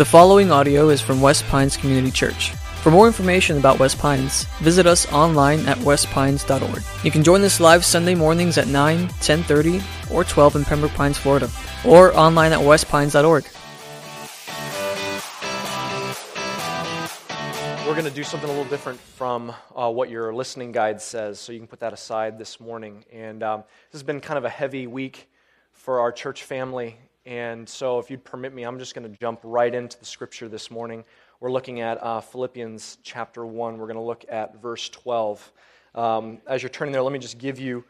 The following audio is from West Pines Community Church. For more information about West Pines, visit us online at westpines.org. You can join us live Sunday mornings at 9, 10:30, or 12 in Pembroke Pines, Florida, or online at westpines.org. We're going to do something a little different from uh, what your listening guide says, so you can put that aside this morning. And um, this has been kind of a heavy week for our church family, and so, if you'd permit me, I'm just going to jump right into the scripture this morning. We're looking at uh, Philippians chapter 1. We're going to look at verse 12. Um, as you're turning there, let me just give you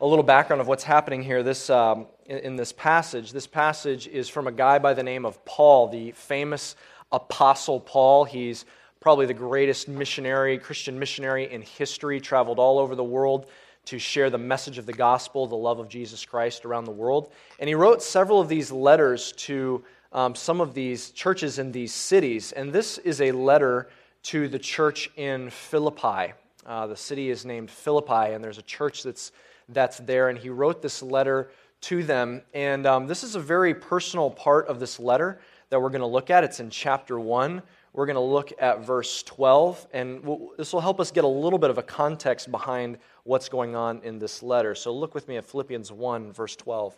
a little background of what's happening here this, um, in, in this passage. This passage is from a guy by the name of Paul, the famous Apostle Paul. He's probably the greatest missionary, Christian missionary in history, traveled all over the world to share the message of the gospel, the love of Jesus Christ around the world. And he wrote several of these letters to um, some of these churches in these cities. And this is a letter to the church in Philippi. Uh, the city is named Philippi, and there's a church that's, that's there. And he wrote this letter to them. And um, this is a very personal part of this letter that we're going to look at. It's in chapter 1. We're going to look at verse 12, and we'll, this will help us get a little bit of a context behind what's going on in this letter. So look with me at Philippians 1, verse 12.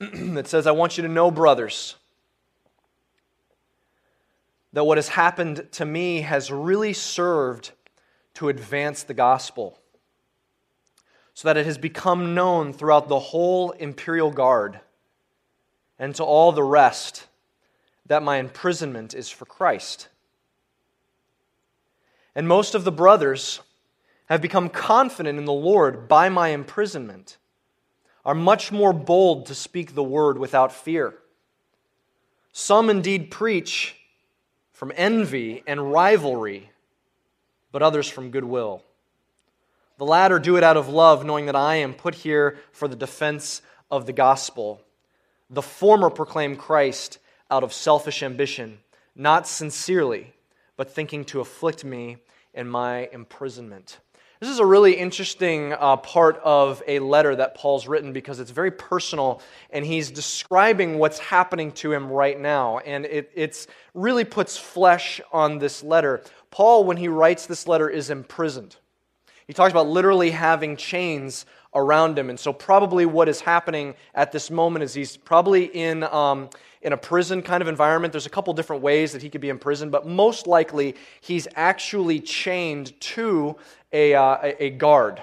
it says, I want you to know, brothers, that what has happened to me has really served to advance the gospel, so that it has become known throughout the whole imperial guard and to all the rest that my imprisonment is for Christ. And most of the brothers have become confident in the Lord by my imprisonment, are much more bold to speak the word without fear. Some indeed preach from envy and rivalry, but others from goodwill. The latter do it out of love, knowing that I am put here for the defense of the gospel. The former proclaim Christ out of selfish ambition, not sincerely but thinking to afflict me in my imprisonment. This is a really interesting uh, part of a letter that Paul's written because it's very personal and he's describing what's happening to him right now. And it it's really puts flesh on this letter. Paul, when he writes this letter, is imprisoned. He talks about literally having chains around him. And so, probably what is happening at this moment is he's probably in. Um, in a prison kind of environment. There's a couple different ways that he could be imprisoned, but most likely he's actually chained to a, uh, a guard.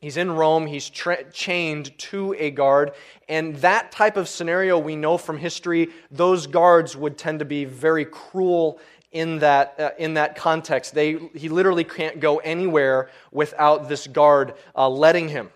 He's in Rome, he's tra- chained to a guard, and that type of scenario we know from history, those guards would tend to be very cruel in that, uh, in that context. They, he literally can't go anywhere without this guard uh, letting him.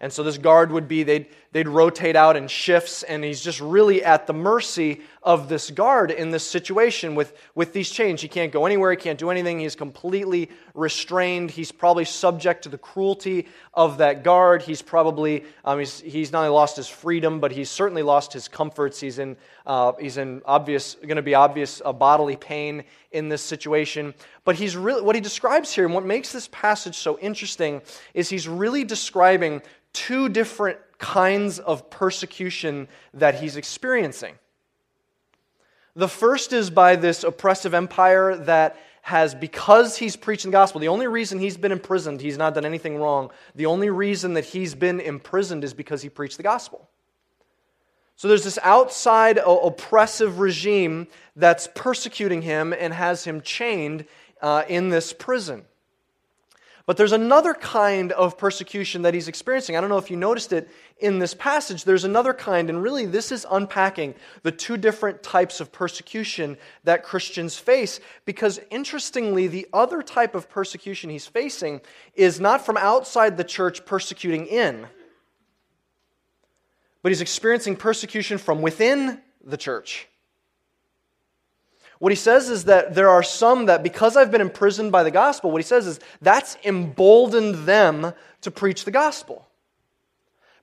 And so this guard would be, they'd, they'd rotate out in shifts, and he's just really at the mercy of this guard in this situation with, with these chains. He can't go anywhere, he can't do anything, he's completely restrained. He's probably subject to the cruelty of that guard. He's probably, um, he's, he's not only lost his freedom, but he's certainly lost his comforts. He's in, uh, he's in obvious, going to be obvious uh, bodily pain in this situation. But he's really, what he describes here, and what makes this passage so interesting, is he's really describing two different kinds of persecution that he's experiencing. The first is by this oppressive empire that has, because he's preaching the gospel, the only reason he's been imprisoned, he's not done anything wrong. The only reason that he's been imprisoned is because he preached the gospel. So there's this outside oppressive regime that's persecuting him and has him chained uh, in this prison. But there's another kind of persecution that he's experiencing. I don't know if you noticed it in this passage. There's another kind, and really, this is unpacking the two different types of persecution that Christians face. Because interestingly, the other type of persecution he's facing is not from outside the church persecuting in, but he's experiencing persecution from within the church. What he says is that there are some that, because I've been imprisoned by the gospel, what he says is that's emboldened them to preach the gospel.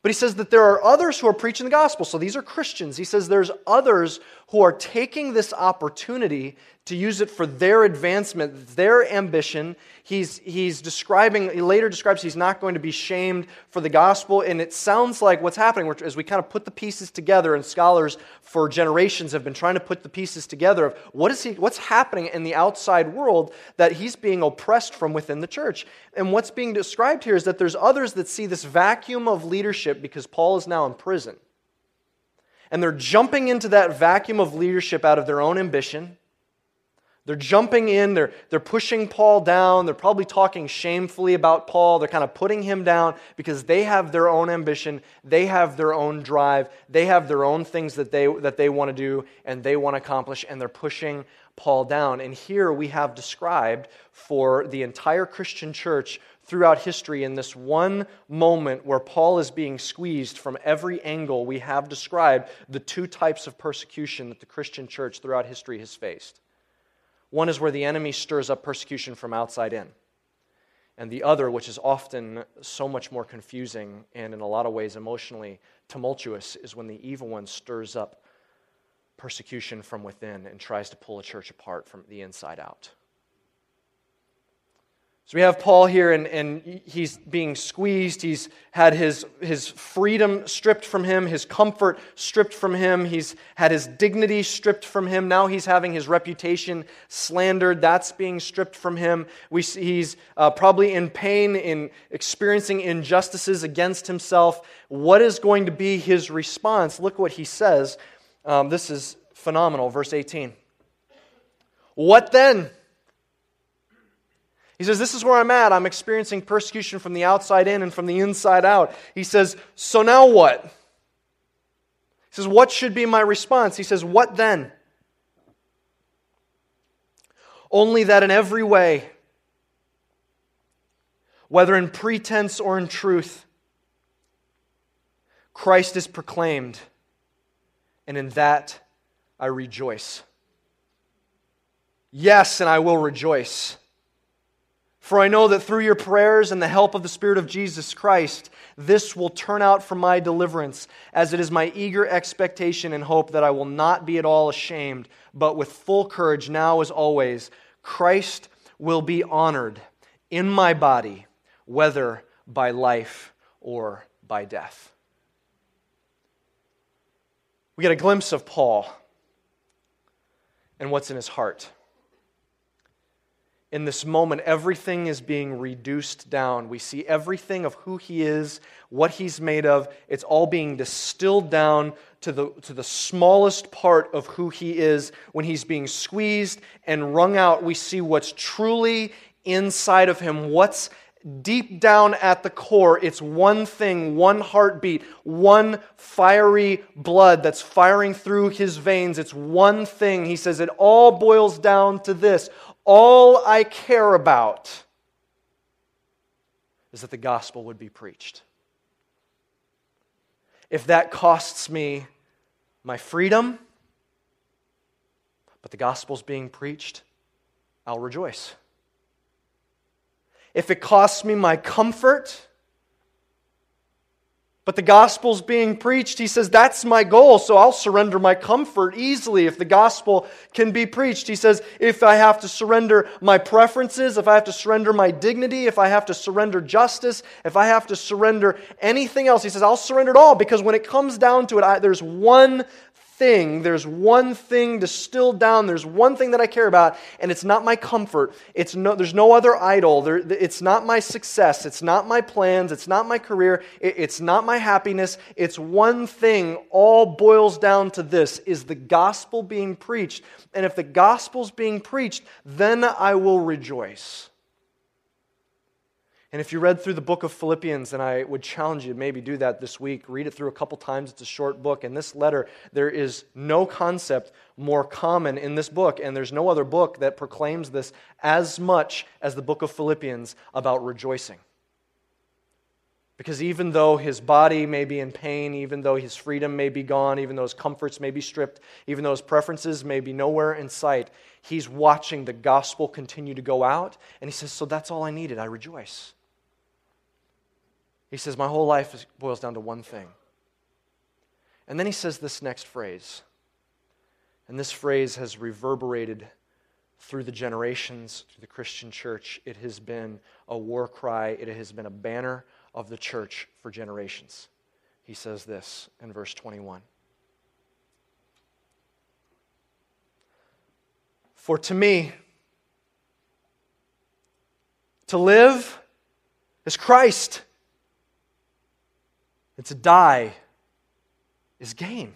But he says that there are others who are preaching the gospel. So these are Christians. He says there's others who are taking this opportunity to use it for their advancement, their ambition. He's, he's describing, he later describes he's not going to be shamed for the gospel. And it sounds like what's happening as we kind of put the pieces together, and scholars for generations have been trying to put the pieces together of what is he, what's happening in the outside world that he's being oppressed from within the church. And what's being described here is that there's others that see this vacuum of leadership because Paul is now in prison. And they're jumping into that vacuum of leadership out of their own ambition they're jumping in, they're, they're pushing Paul down, they're probably talking shamefully about Paul, they're kind of putting him down because they have their own ambition, they have their own drive, they have their own things that they, that they want to do and they want to accomplish, and they're pushing Paul down. And here we have described for the entire Christian church throughout history in this one moment where Paul is being squeezed from every angle, we have described the two types of persecution that the Christian church throughout history has faced. One is where the enemy stirs up persecution from outside in. And the other, which is often so much more confusing and in a lot of ways emotionally tumultuous, is when the evil one stirs up persecution from within and tries to pull a church apart from the inside out. So we have Paul here, and, and he's being squeezed. He's had his, his freedom stripped from him, his comfort stripped from him. He's had his dignity stripped from him. Now he's having his reputation slandered. That's being stripped from him. We see he's uh, probably in pain, in experiencing injustices against himself. What is going to be his response? Look what he says. Um, this is phenomenal. Verse 18. What then? He says, This is where I'm at. I'm experiencing persecution from the outside in and from the inside out. He says, So now what? He says, What should be my response? He says, What then? Only that in every way, whether in pretense or in truth, Christ is proclaimed, and in that I rejoice. Yes, and I will rejoice. For I know that through your prayers and the help of the Spirit of Jesus Christ, this will turn out for my deliverance, as it is my eager expectation and hope that I will not be at all ashamed, but with full courage, now as always, Christ will be honored in my body, whether by life or by death. We get a glimpse of Paul and what's in his heart in this moment, everything is being reduced down. We see everything of who he is, what he's made of. It's all being distilled down to the, to the smallest part of who he is. When he's being squeezed and wrung out, we see what's truly inside of him, what's deep down at the core. It's one thing, one heartbeat, one fiery blood that's firing through his veins. It's one thing. He says it all boils down to this all I care about is that the gospel would be preached. If that costs me my freedom, but the gospel's being preached, I'll rejoice. If it costs me my comfort, but the gospel's being preached. He says, That's my goal, so I'll surrender my comfort easily if the gospel can be preached. He says, If I have to surrender my preferences, if I have to surrender my dignity, if I have to surrender justice, if I have to surrender anything else, he says, I'll surrender it all because when it comes down to it, I, there's one thing, there's one thing distilled down, there's one thing that I care about, and it's not my comfort. It's no, there's no other idol. There, it's not my success. It's not my plans. It's not my career. It, it's not my happiness. It's one thing. All boils down to this is the gospel being preached. And if the gospel's being preached, then I will rejoice. And if you read through the book of Philippians, and I would challenge you to maybe do that this week, read it through a couple times. It's a short book. In this letter, there is no concept more common in this book, and there's no other book that proclaims this as much as the book of Philippians about rejoicing. Because even though his body may be in pain, even though his freedom may be gone, even though his comforts may be stripped, even though his preferences may be nowhere in sight, he's watching the gospel continue to go out. And he says, So that's all I needed. I rejoice. He says, My whole life boils down to one thing. And then he says this next phrase. And this phrase has reverberated through the generations, through the Christian church. It has been a war cry, it has been a banner of the church for generations. He says this in verse 21. For to me, to live is Christ, and to die is gain.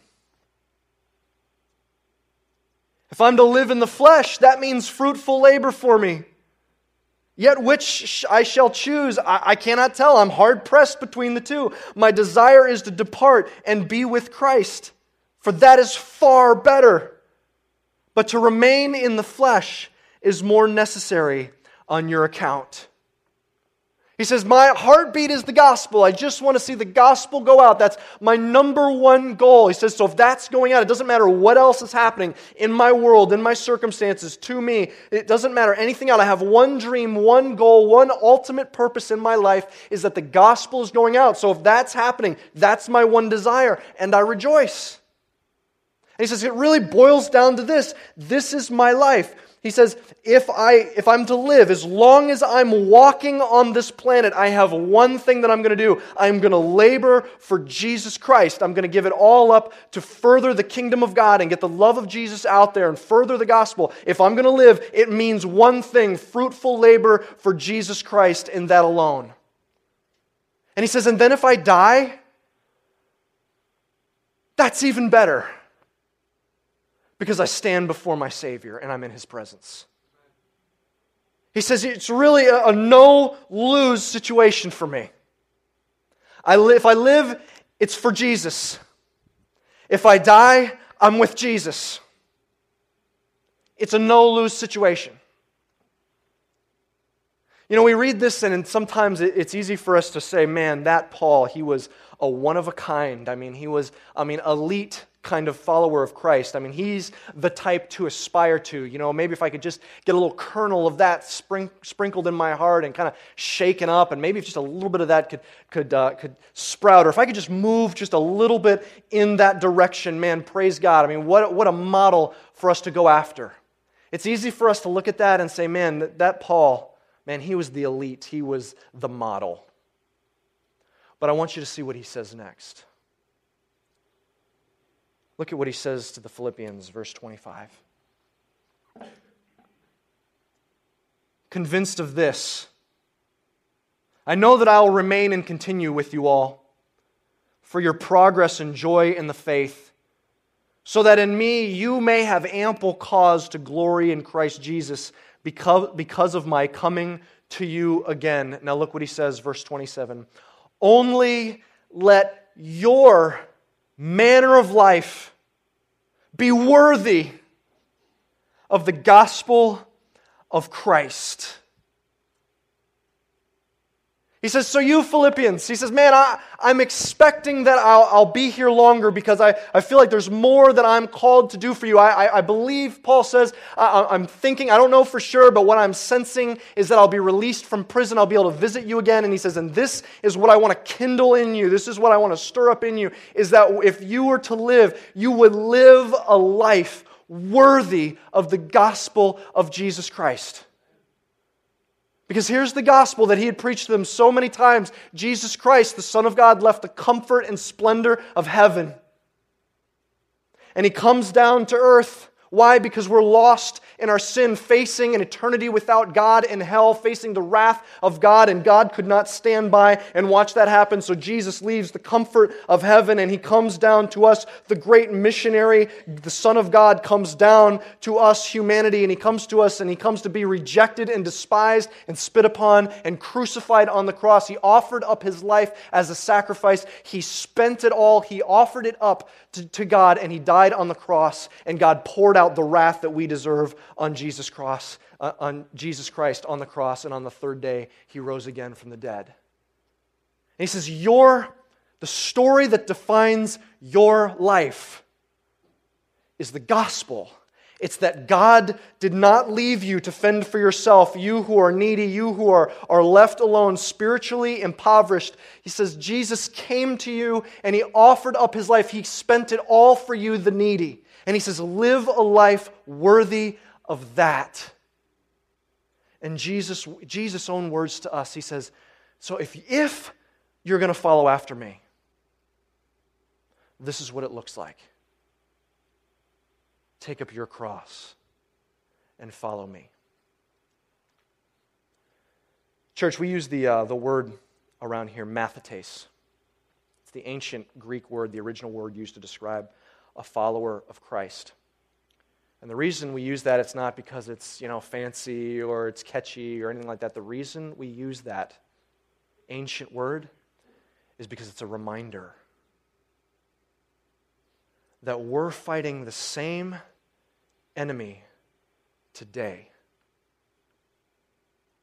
If I'm to live in the flesh, that means fruitful labor for me. Yet which I shall choose, I, I, cannot tell. I'm hard pressed between the two. My desire is to depart and be with Christ, for that is far better. But to remain in the flesh is more necessary on your account. He says, My heartbeat is the gospel. I just want to see the gospel go out. That's my number one goal. He says, So if that's going out, it doesn't matter what else is happening in my world, in my circumstances, to me. It doesn't matter anything out. I have one dream, one goal, one ultimate purpose in my life is that the gospel is going out. So if that's happening, that's my one desire, and I rejoice. And he says, It really boils down to this this is my life. He says, if, I, if I'm to live, as long as I'm walking on this planet, I have one thing that I'm going to do. I'm going to labor for Jesus Christ. I'm going to give it all up to further the kingdom of God and get the love of Jesus out there and further the gospel. If I'm going to live, it means one thing fruitful labor for Jesus Christ in that alone. And he says, and then if I die, that's even better because I stand before my Savior and I'm in His presence. He says it's really a, a no lose situation for me. I li- if I live, it's for Jesus. If I die, I'm with Jesus. It's a no lose situation. You know, we read this, and sometimes it's easy for us to say, man, that Paul, he was a one of a kind. I mean, he was, I mean, elite kind of follower of Christ. I mean, he's the type to aspire to. You know, maybe if I could just get a little kernel of that spring, sprinkled in my heart and kind of shaken up, and maybe if just a little bit of that could, could, uh, could sprout, or if I could just move just a little bit in that direction, man, praise God. I mean, what, what a model for us to go after. It's easy for us to look at that and say, man, that, that Paul, Man, he was the elite, he was the model. But I want you to see what he says next. Look at what he says to the Philippians, verse 25. Convinced of this, I know that I will remain and continue with you all for your progress and joy in the faith, so that in me you may have ample cause to glory in Christ Jesus because, because of my coming to you again. Now, look what he says, verse 27. Only let your manner of life be worthy of the gospel of Christ. He says, So you Philippians, he says, Man, I, I'm expecting that I'll, I'll be here longer because I, I feel like there's more that I'm called to do for you. I, I, I believe, Paul says, I, I'm thinking, I don't know for sure, but what I'm sensing is that I'll be released from prison. I'll be able to visit you again. And he says, And this is what I want to kindle in you. This is what I want to stir up in you is that if you were to live, you would live a life worthy of the gospel of Jesus Christ. Because here's the gospel that he had preached to them so many times Jesus Christ, the Son of God, left the comfort and splendor of heaven. And he comes down to earth why? Because we're lost in our sin, facing an eternity without God in hell, facing the wrath of God, and God could not stand by and watch that happen. So Jesus leaves the comfort of heaven and he comes down to us, the great missionary, the Son of God comes down to us, humanity, and he comes to us and he comes to be rejected and despised and spit upon and crucified on the cross. He offered up his life as a sacrifice. He spent it all, he offered it up to, to God, and he died on the cross, and God poured out the wrath that we deserve on Jesus cross, uh, on Jesus Christ on the cross, and on the third day he rose again from the dead. And he says, Your the story that defines your life is the gospel It's that God did not leave you to fend for yourself, you who are needy, you who are, are left alone, spiritually impoverished. He says, Jesus came to you and he offered up his life. He spent it all for you, the needy. And he says, live a life worthy of that. And Jesus, Jesus' own words to us, he says, So if, if you're going to follow after me, this is what it looks like. Take up your cross and follow me. Church, we use the, uh, the word around here, mathetes. It's the ancient Greek word, the original word used to describe a follower of Christ. And the reason we use that, it's not because it's, you know, fancy or it's catchy or anything like that. The reason we use that ancient word is because it's a reminder that we're fighting the same enemy today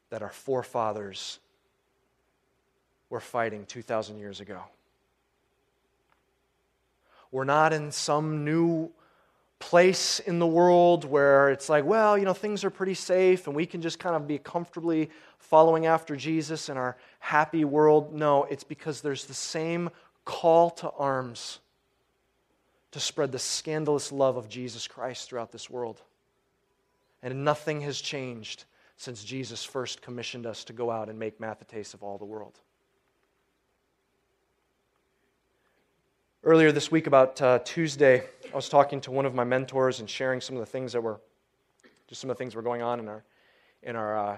that our forefathers were fighting 2,000 years ago. We're not in some new place in the world where it's like, well, you know, things are pretty safe and we can just kind of be comfortably following after Jesus in our happy world. No, it's because there's the same call to arms to spread the scandalous love of Jesus Christ throughout this world. And nothing has changed since Jesus first commissioned us to go out and make mathetes of all the world. Earlier this week, about uh, Tuesday, I was talking to one of my mentors and sharing some of the things that were just some of the things were going on in our in our uh,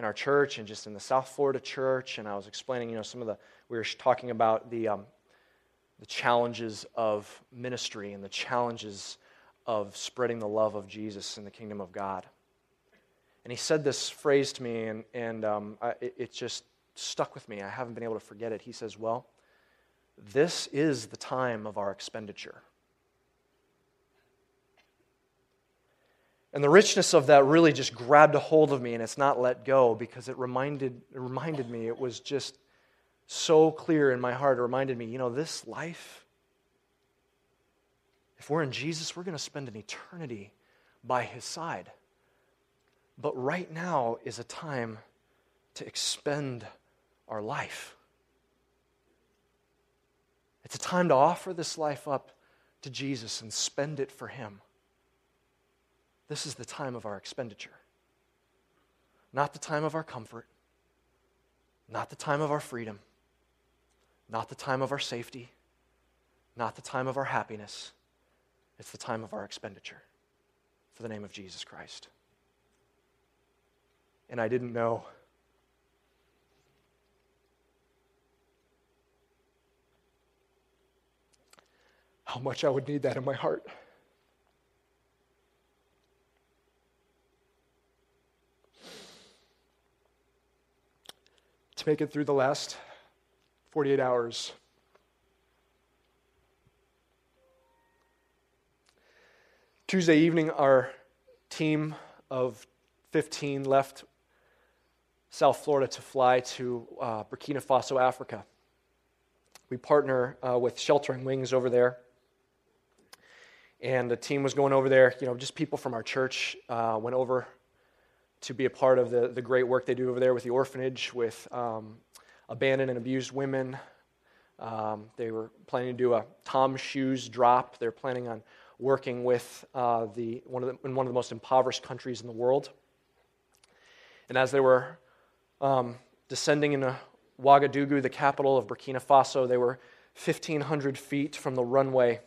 in our church and just in the South Florida church. And I was explaining, you know, some of the we were talking about the um, the challenges of ministry and the challenges of spreading the love of Jesus in the kingdom of God. And he said this phrase to me, and and um, I, it, it just stuck with me. I haven't been able to forget it. He says, "Well." This is the time of our expenditure. And the richness of that really just grabbed a hold of me and it's not let go because it reminded, it reminded me, it was just so clear in my heart. It reminded me, you know, this life, if we're in Jesus, we're going to spend an eternity by his side. But right now is a time to expend our life. It's a time to offer this life up to Jesus and spend it for Him. This is the time of our expenditure. Not the time of our comfort, not the time of our freedom, not the time of our safety, not the time of our happiness. It's the time of our expenditure for the name of Jesus Christ. And I didn't know how much I would need that in my heart. To make it through the last 48 hours. Tuesday evening, our team of 15 left South Florida to fly to uh, Burkina Faso, Africa. We partner uh, with Sheltering Wings over there and the team was going over there. You know, just people from our church uh, went over to be a part of the, the great work they do over there with the orphanage, with um, abandoned and abused women. Um, they were planning to do a TOMS Shoes drop. They're planning on working with uh, the, one of the, in one of the most impoverished countries in the world. And as they were um, descending into Ouagadougou, the capital of Burkina Faso, they were 1,500 feet from the runway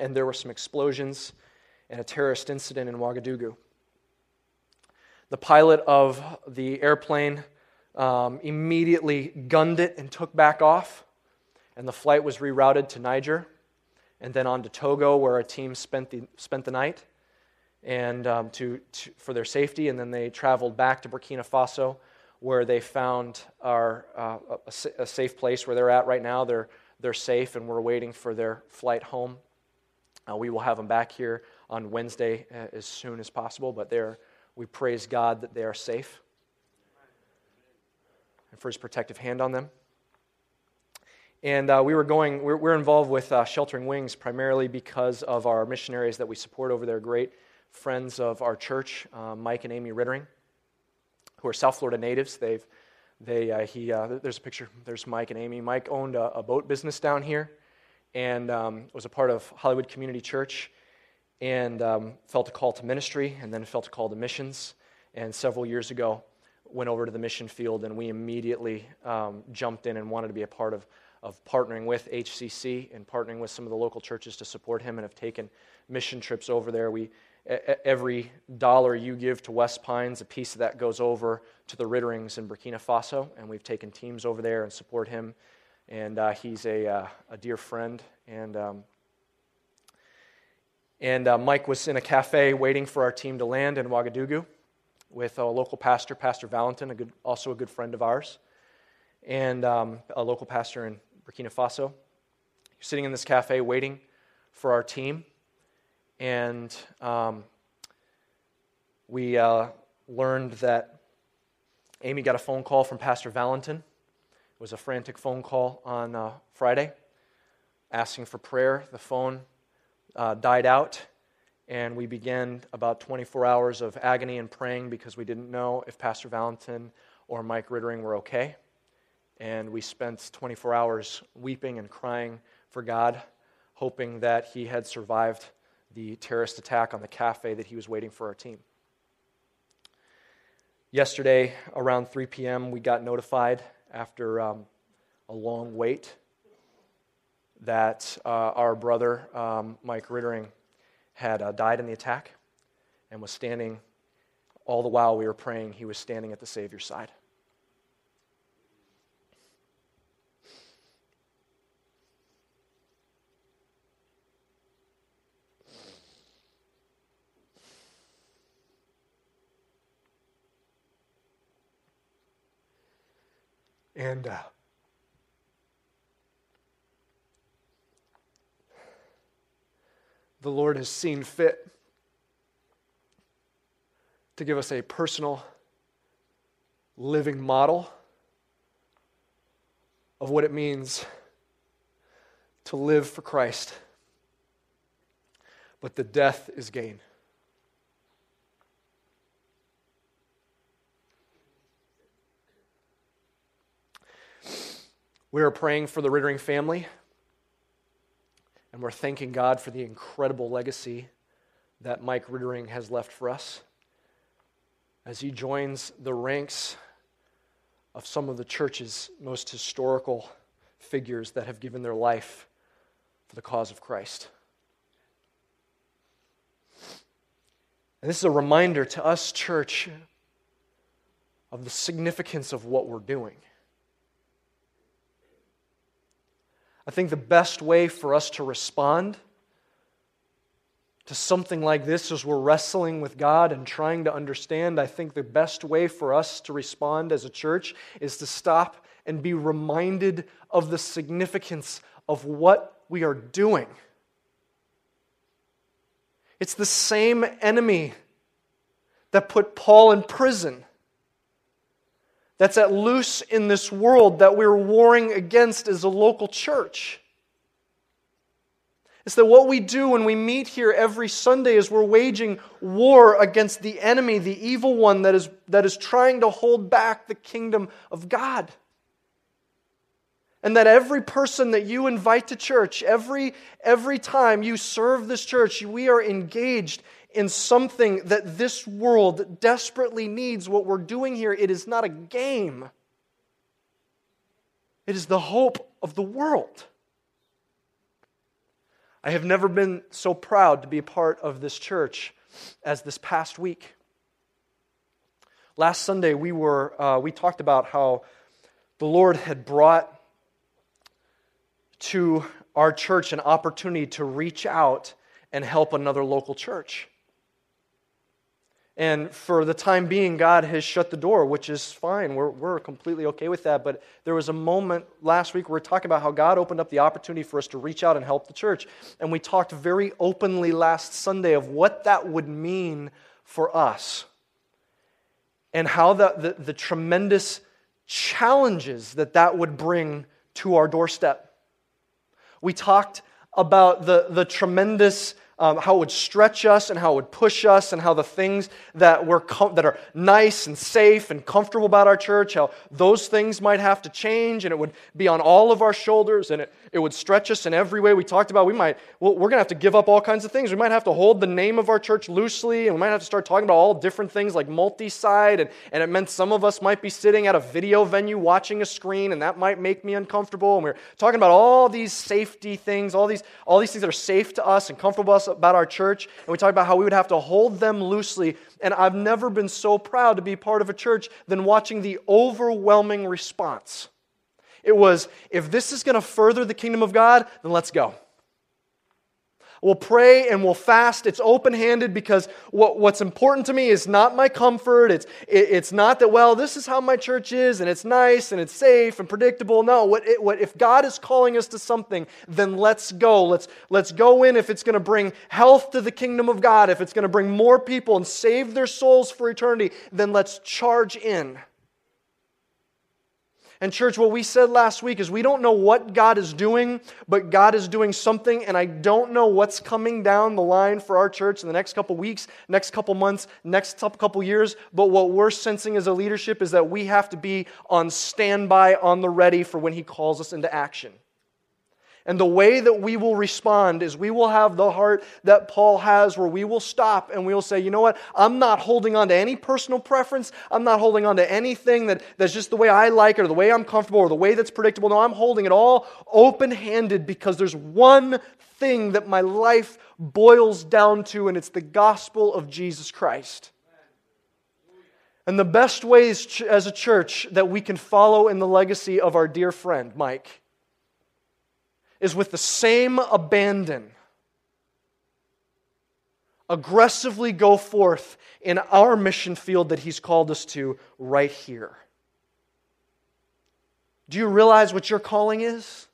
and there were some explosions and a terrorist incident in Ouagadougou. The pilot of the airplane um, immediately gunned it and took back off, and the flight was rerouted to Niger and then on to Togo, where a team spent the, spent the night and um, to, to, for their safety, and then they traveled back to Burkina Faso, where they found our, uh, a, a, safe place where they're at right now. They're, they're safe, and we're waiting for their flight home. Uh, we will have them back here on Wednesday uh, as soon as possible, but there we praise God that they are safe and for his protective hand on them. And uh, we were going, we're, we're involved with uh, Sheltering Wings primarily because of our missionaries that we support over there, great friends of our church, uh, Mike and Amy Riddering, who are South Florida natives. They've, they, uh, he, uh, there's a picture. There's Mike and Amy. Mike owned a, a boat business down here and um, was a part of Hollywood Community Church and um, felt a call to ministry and then felt a call to missions. And several years ago, went over to the mission field and we immediately um, jumped in and wanted to be a part of, of partnering with HCC and partnering with some of the local churches to support him and have taken mission trips over there. We, every dollar you give to West Pines, a piece of that goes over to the Ridderings in Burkina Faso, and we've taken teams over there and support him. And uh, he's a, uh, a dear friend and um, and uh, Mike was in a cafe waiting for our team to land in Ouagadougou with a local pastor, Pastor Valentin, a good, also a good friend of ours, and um, a local pastor in Burkina Faso. Sitting in this cafe waiting for our team, and um, we uh, learned that Amy got a phone call from Pastor Valentin. Was a frantic phone call on uh, Friday asking for prayer. The phone uh, died out, and we began about 24 hours of agony and praying because we didn't know if Pastor Valentin or Mike Riddering were okay. And we spent 24 hours weeping and crying for God, hoping that he had survived the terrorist attack on the cafe that he was waiting for our team. Yesterday, around 3 p.m., we got notified after um, a long wait that uh, our brother, um, Mike Riddering, had uh, died in the attack and was standing, all the while we were praying, he was standing at the Savior's side. And uh, the Lord has seen fit to give us a personal, living model of what it means to live for Christ. But the death is gain. We are praying for the Riddering family. And we're thanking God for the incredible legacy that Mike Riddering has left for us as he joins the ranks of some of the church's most historical figures that have given their life for the cause of Christ. And this is a reminder to us, church, of the significance of what we're doing. I think the best way for us to respond to something like this as we're wrestling with God and trying to understand, I think the best way for us to respond as a church is to stop and be reminded of the significance of what we are doing. It's the same enemy that put Paul in prison that's at loose in this world that we're warring against as a local church. It's that what we do when we meet here every Sunday is we're waging war against the enemy, the evil one that is, that is trying to hold back the kingdom of God. And that every person that you invite to church, every, every time you serve this church, we are engaged in something that this world desperately needs. What we're doing here, it is not a game, it is the hope of the world. I have never been so proud to be a part of this church as this past week. Last Sunday, we, were, uh, we talked about how the Lord had brought to our church an opportunity to reach out and help another local church. And for the time being, God has shut the door, which is fine. We're, we're completely okay with that. But there was a moment last week we are talking about how God opened up the opportunity for us to reach out and help the church. And we talked very openly last Sunday of what that would mean for us and how the, the, the tremendous challenges that that would bring to our doorstep. We talked about the, the tremendous um, how it would stretch us and how it would push us, and how the things that, were com- that are nice and safe and comfortable about our church, how those things might have to change, and it would be on all of our shoulders, and it, it would stretch us in every way. We talked about we might, well, we're going to have to give up all kinds of things. We might have to hold the name of our church loosely, and we might have to start talking about all different things like multi site, and, and it meant some of us might be sitting at a video venue watching a screen, and that might make me uncomfortable. And we we're talking about all these safety things, all these, all these things that are safe to us and comfortable us about our church, and we talked about how we would have to hold them loosely. And I've never been so proud to be part of a church than watching the overwhelming response. It was, if this is going to further the kingdom of God, then let's go. We'll pray and we'll fast. It's open handed because what, what's important to me is not my comfort. It's, it, it's not that, well, this is how my church is and it's nice and it's safe and predictable. No, what, it, what, if God is calling us to something, then let's go. Let's, let's go in if it's going to bring health to the kingdom of God, if it's going to bring more people and save their souls for eternity, then let's charge in. And, church, what we said last week is we don't know what God is doing, but God is doing something, and I don't know what's coming down the line for our church in the next couple weeks, next couple months, next couple years. But what we're sensing as a leadership is that we have to be on standby, on the ready for when He calls us into action. And the way that we will respond is we will have the heart that Paul has, where we will stop and we will say, you know what? I'm not holding on to any personal preference. I'm not holding on to anything that, that's just the way I like it or the way I'm comfortable or the way that's predictable. No, I'm holding it all open handed because there's one thing that my life boils down to, and it's the gospel of Jesus Christ. And the best ways as a church that we can follow in the legacy of our dear friend, Mike is with the same abandon aggressively go forth in our mission field that He's called us to right here. Do you realize what your calling is?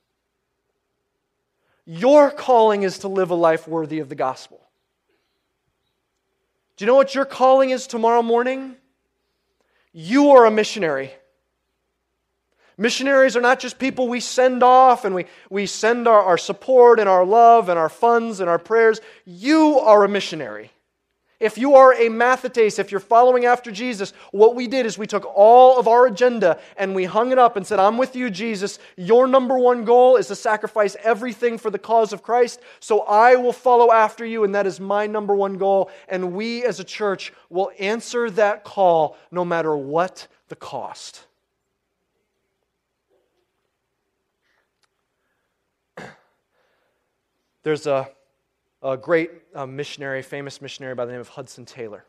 Your calling is to live a life worthy of the gospel. Do you know what your calling is tomorrow morning? You are a missionary. Missionaries are not just people we send off and we, we send our, our support and our love and our funds and our prayers. You are a missionary. If you are a Mathetes, if you're following after Jesus, what we did is we took all of our agenda and we hung it up and said, I'm with you, Jesus. Your number one goal is to sacrifice everything for the cause of Christ, so I will follow after you, and that is my number one goal. And we as a church will answer that call no matter what the cost. There's a, a great uh, missionary, famous missionary by the name of Hudson Taylor.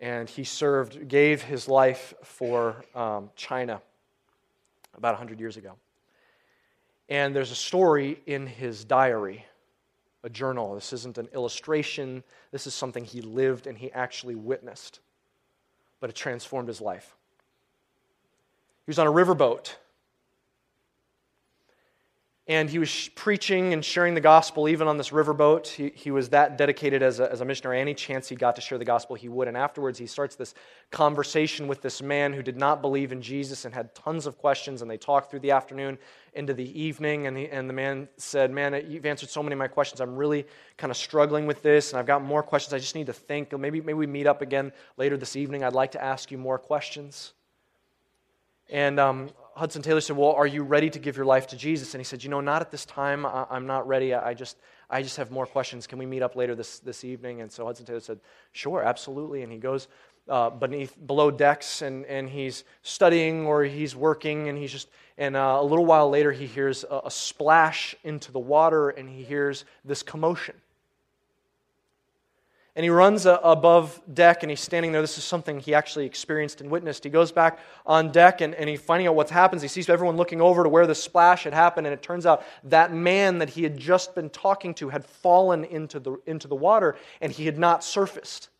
And he served, gave his life for um, China about 100 years ago. And there's a story in his diary, a journal. This isn't an illustration, this is something he lived and he actually witnessed. But it transformed his life. He was on a riverboat and he was preaching and sharing the gospel even on this riverboat. He, he was that dedicated as a, as a missionary. Any chance he got to share the gospel, he would. And afterwards, he starts this conversation with this man who did not believe in Jesus and had tons of questions. And they talked through the afternoon into the evening. And, he, and the man said, Man, you've answered so many of my questions. I'm really kind of struggling with this. And I've got more questions. I just need to think. Maybe, maybe we meet up again later this evening. I'd like to ask you more questions. And um, Hudson Taylor said, Well, are you ready to give your life to Jesus? And he said, You know, not at this time. I, am not ready. I just, I just have more questions. Can we meet up later this, this evening? And so Hudson Taylor said, Sure, absolutely. And he goes uh, beneath, below decks and, and he's studying or he's working. And he's just, and uh, a little while later, he hears a, a splash into the water and he hears this commotion and he runs above deck and he's standing there. This is something he actually experienced and witnessed. He goes back on deck and, and he's finding out what happens. He sees everyone looking over to where the splash had happened, and it turns out that man that he had just been talking to had fallen into the, into the water and he had not surfaced.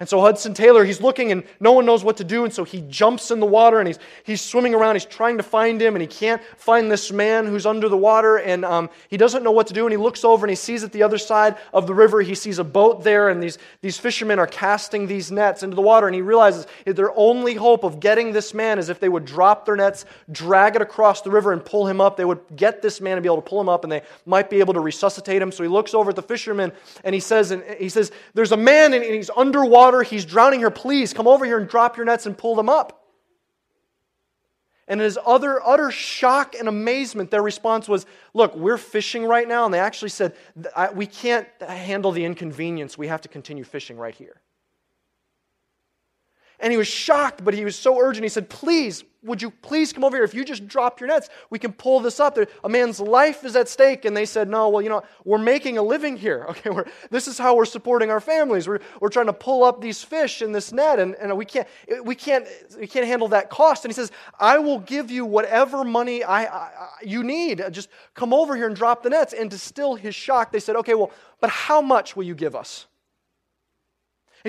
And so Hudson Taylor, he's looking and no one knows what to do. And so he jumps in the water and he's, he's swimming around. He's trying to find him and he can't find this man who's under the water. And um, he doesn't know what to do. And he looks over and he sees at the other side of the river, he sees a boat there. And these, these fishermen are casting these nets into the water. And he realizes their only hope of getting this man is if they would drop their nets, drag it across the river, and pull him up. They would get this man and be able to pull him up and they might be able to resuscitate him. So he looks over at the fishermen and he says, and he says, There's a man and he's underwater He's drowning here. Please come over here and drop your nets and pull them up. And in his other utter shock and amazement, their response was, Look, we're fishing right now. And they actually said, We can't handle the inconvenience. We have to continue fishing right here. And he was shocked, but he was so urgent. He said, Please, would you please come over here? If you just drop your nets, we can pull this up. A man's life is at stake. And they said, No, well, you know, we're making a living here. Okay, this is how we're supporting our families. We're, we're trying to pull up these fish in this net, and, and we, can't, we, can't, we can't handle that cost. And he says, I will give you whatever money I, I, you need. Just come over here and drop the nets. And to still his shock, they said, Okay, well, but how much will you give us?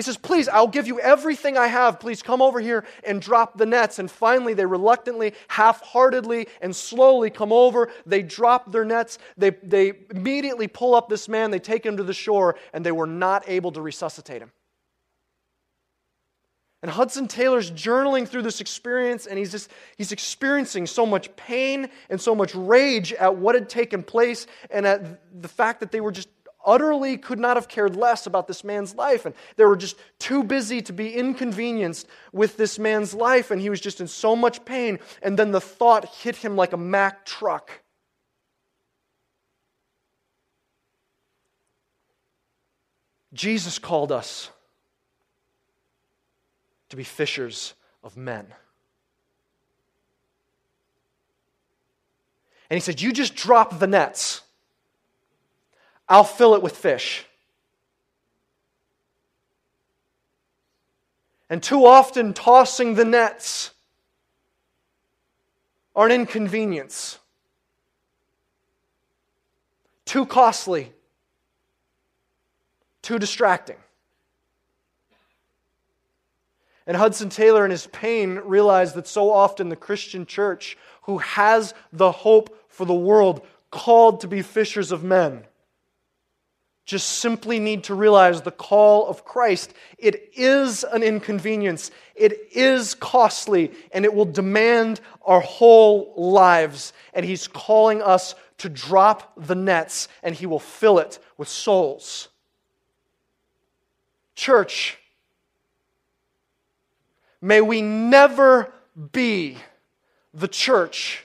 He says, Please, I'll give you everything I have. Please come over here and drop the nets. And finally, they reluctantly, half heartedly, and slowly come over. They drop their nets. They, they immediately pull up this man. They take him to the shore, and they were not able to resuscitate him. And Hudson Taylor's journaling through this experience, and he's just he's experiencing so much pain and so much rage at what had taken place and at the fact that they were just utterly could not have cared less about this man's life. And they were just too busy to be inconvenienced with this man's life. And he was just in so much pain. And then the thought hit him like a Mack truck. Jesus called us to be fishers of men. And he said, You just drop the nets. I'll fill it with fish. And too often, tossing the nets are an inconvenience. Too costly. Too distracting. And Hudson Taylor, in his pain, realized that so often the Christian church, who has the hope for the world, called to be fishers of men, just simply need to realize the call of Christ. It is an inconvenience, it is costly, and it will demand our whole lives. And He's calling us to drop the nets, and He will fill it with souls. Church, may we never be the church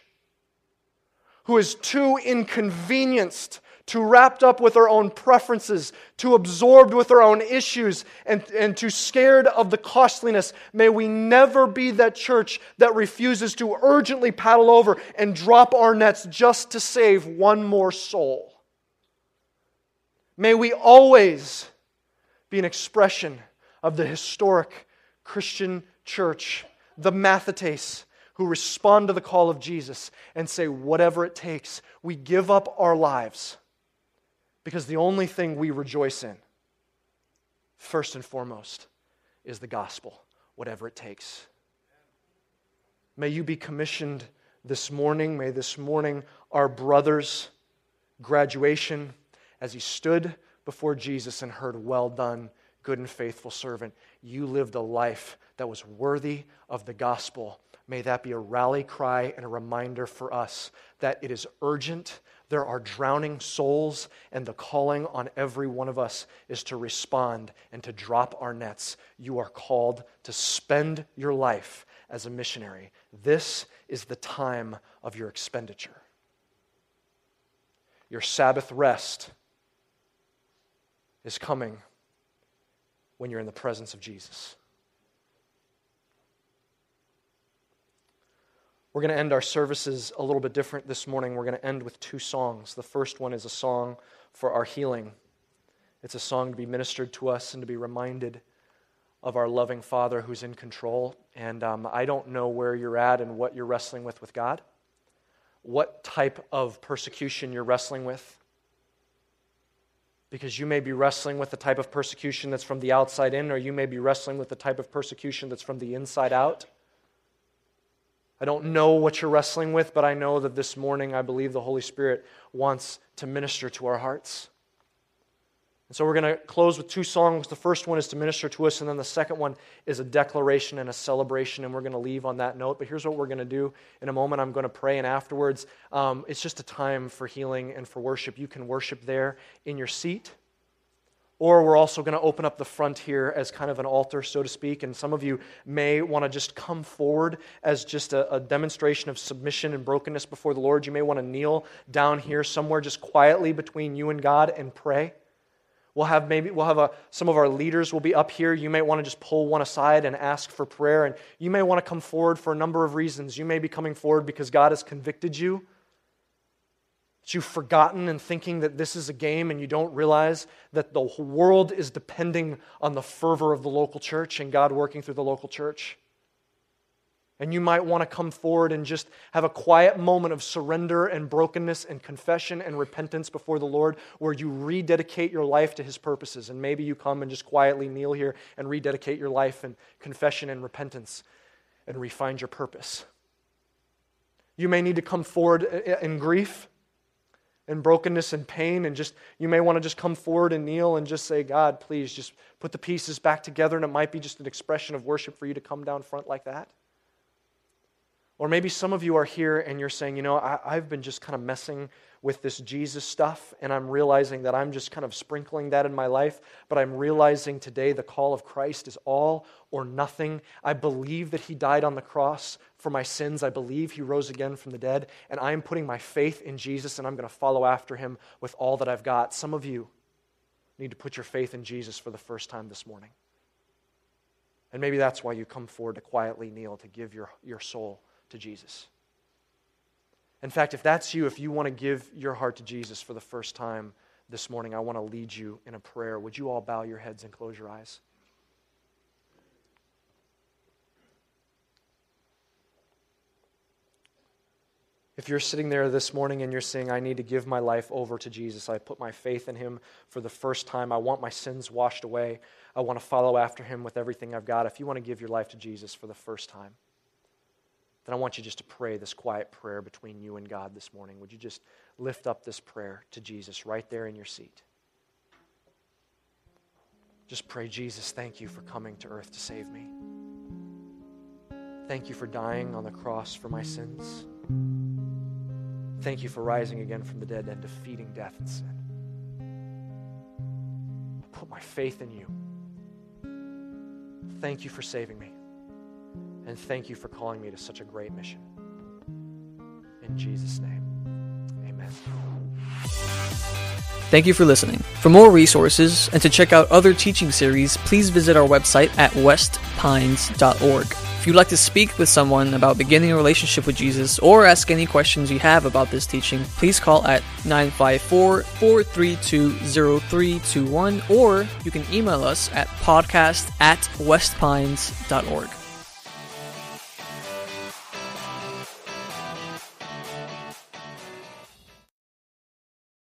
who is too inconvenienced too wrapped up with our own preferences, too absorbed with our own issues, and, and too scared of the costliness. May we never be that church that refuses to urgently paddle over and drop our nets just to save one more soul. May we always be an expression of the historic Christian church, the Mathetes, who respond to the call of Jesus and say, whatever it takes, we give up our lives because the only thing we rejoice in, first and foremost, is the gospel, whatever it takes. May you be commissioned this morning. May this morning our brother's graduation, as he stood before Jesus and heard, Well done, good and faithful servant. You lived a life that was worthy of the gospel. May that be a rally cry and a reminder for us that it is urgent there are drowning souls, and the calling on every one of us is to respond and to drop our nets. You are called to spend your life as a missionary. This is the time of your expenditure. Your Sabbath rest is coming when you're in the presence of Jesus. We're going to end our services a little bit different this morning. We're going to end with two songs. The first one is a song for our healing, it's a song to be ministered to us and to be reminded of our loving Father who's in control. And um, I don't know where you're at and what you're wrestling with with God, what type of persecution you're wrestling with because you may be wrestling with the type of persecution that's from the outside in, or you may be wrestling with the type of persecution that's from the inside out. I don't know what you're wrestling with, but I know that this morning I believe the Holy Spirit wants to minister to our hearts. And so we're going to close with two songs. The first one is to minister to us, and then the second one is a declaration and a celebration, and we're going to leave on that note. But here's what we're going to do. In a moment, I'm going to pray, and afterwards, um, it's just a time for healing and for worship. You can worship there in your seat. Or we're also going to open up the front here as kind of an altar, so to speak. And some of you may want to just come forward as just a, a, demonstration of submission and brokenness before the Lord. You may want to kneel down here somewhere just quietly between you and God and pray. We'll have maybe we'll have a, some of our leaders will be up here. You may want to just pull one aside and ask for prayer. And you may want to come forward for a number of reasons. You may be coming forward because God has convicted you that you've forgotten and thinking that this is a game and you don't realize that the world is depending on the fervor of the local church and God working through the local church. And you might want to come forward and just have a quiet moment of surrender and brokenness and confession and repentance before the Lord where you rededicate your life to His purposes. And maybe you come and just quietly kneel here and rededicate your life in confession and repentance and refine your purpose. You may need to come forward in grief and brokenness and pain and just you may want to just come forward and kneel and just say god please just put the pieces back together and it might be just an expression of worship for you to come down front like that or maybe some of you are here and you're saying you know I, have been just kind of messing with this jesus stuff and i'm realizing that i'm just kind of sprinkling that in my life but i'm realizing today the call of christ is all or nothing i believe that he died on the cross for my sins. I believe he rose again from the dead, and I am putting my faith in Jesus, and I'm going to follow after him with all that I've got. Some of you need to put your faith in Jesus for the first time this morning. And maybe that's why you come forward to quietly kneel to give your, your soul to Jesus. In fact, if that's you, if you want to give your heart to Jesus for the first time this morning, I want to lead you in a prayer. Would you all bow your heads and close your eyes? If you're sitting there this morning and you're saying, I need to give my life over to Jesus, I put my faith in him for the first time, I want my sins washed away, I want to follow after him with everything I've got. If you want to give your life to Jesus for the first time, then I want you just to pray this quiet prayer between you and God this morning. Would you just lift up this prayer to Jesus right there in your seat? Just pray, Jesus, thank you for coming to earth to save me. Thank you for dying on the cross for my sins. Thank you for rising again from the dead and defeating death and sin. I put my faith in you. Thank you for saving me. And thank you for calling me to such a great mission. In Jesus' name, amen. Thank you for listening. For more resources and to check out other teaching series, please visit our website at westpines.org. If you'd like to speak with someone about beginning a relationship with Jesus or ask any questions you have about this teaching, please call at 954 432 0321 or you can email us at podcast at westpines.org.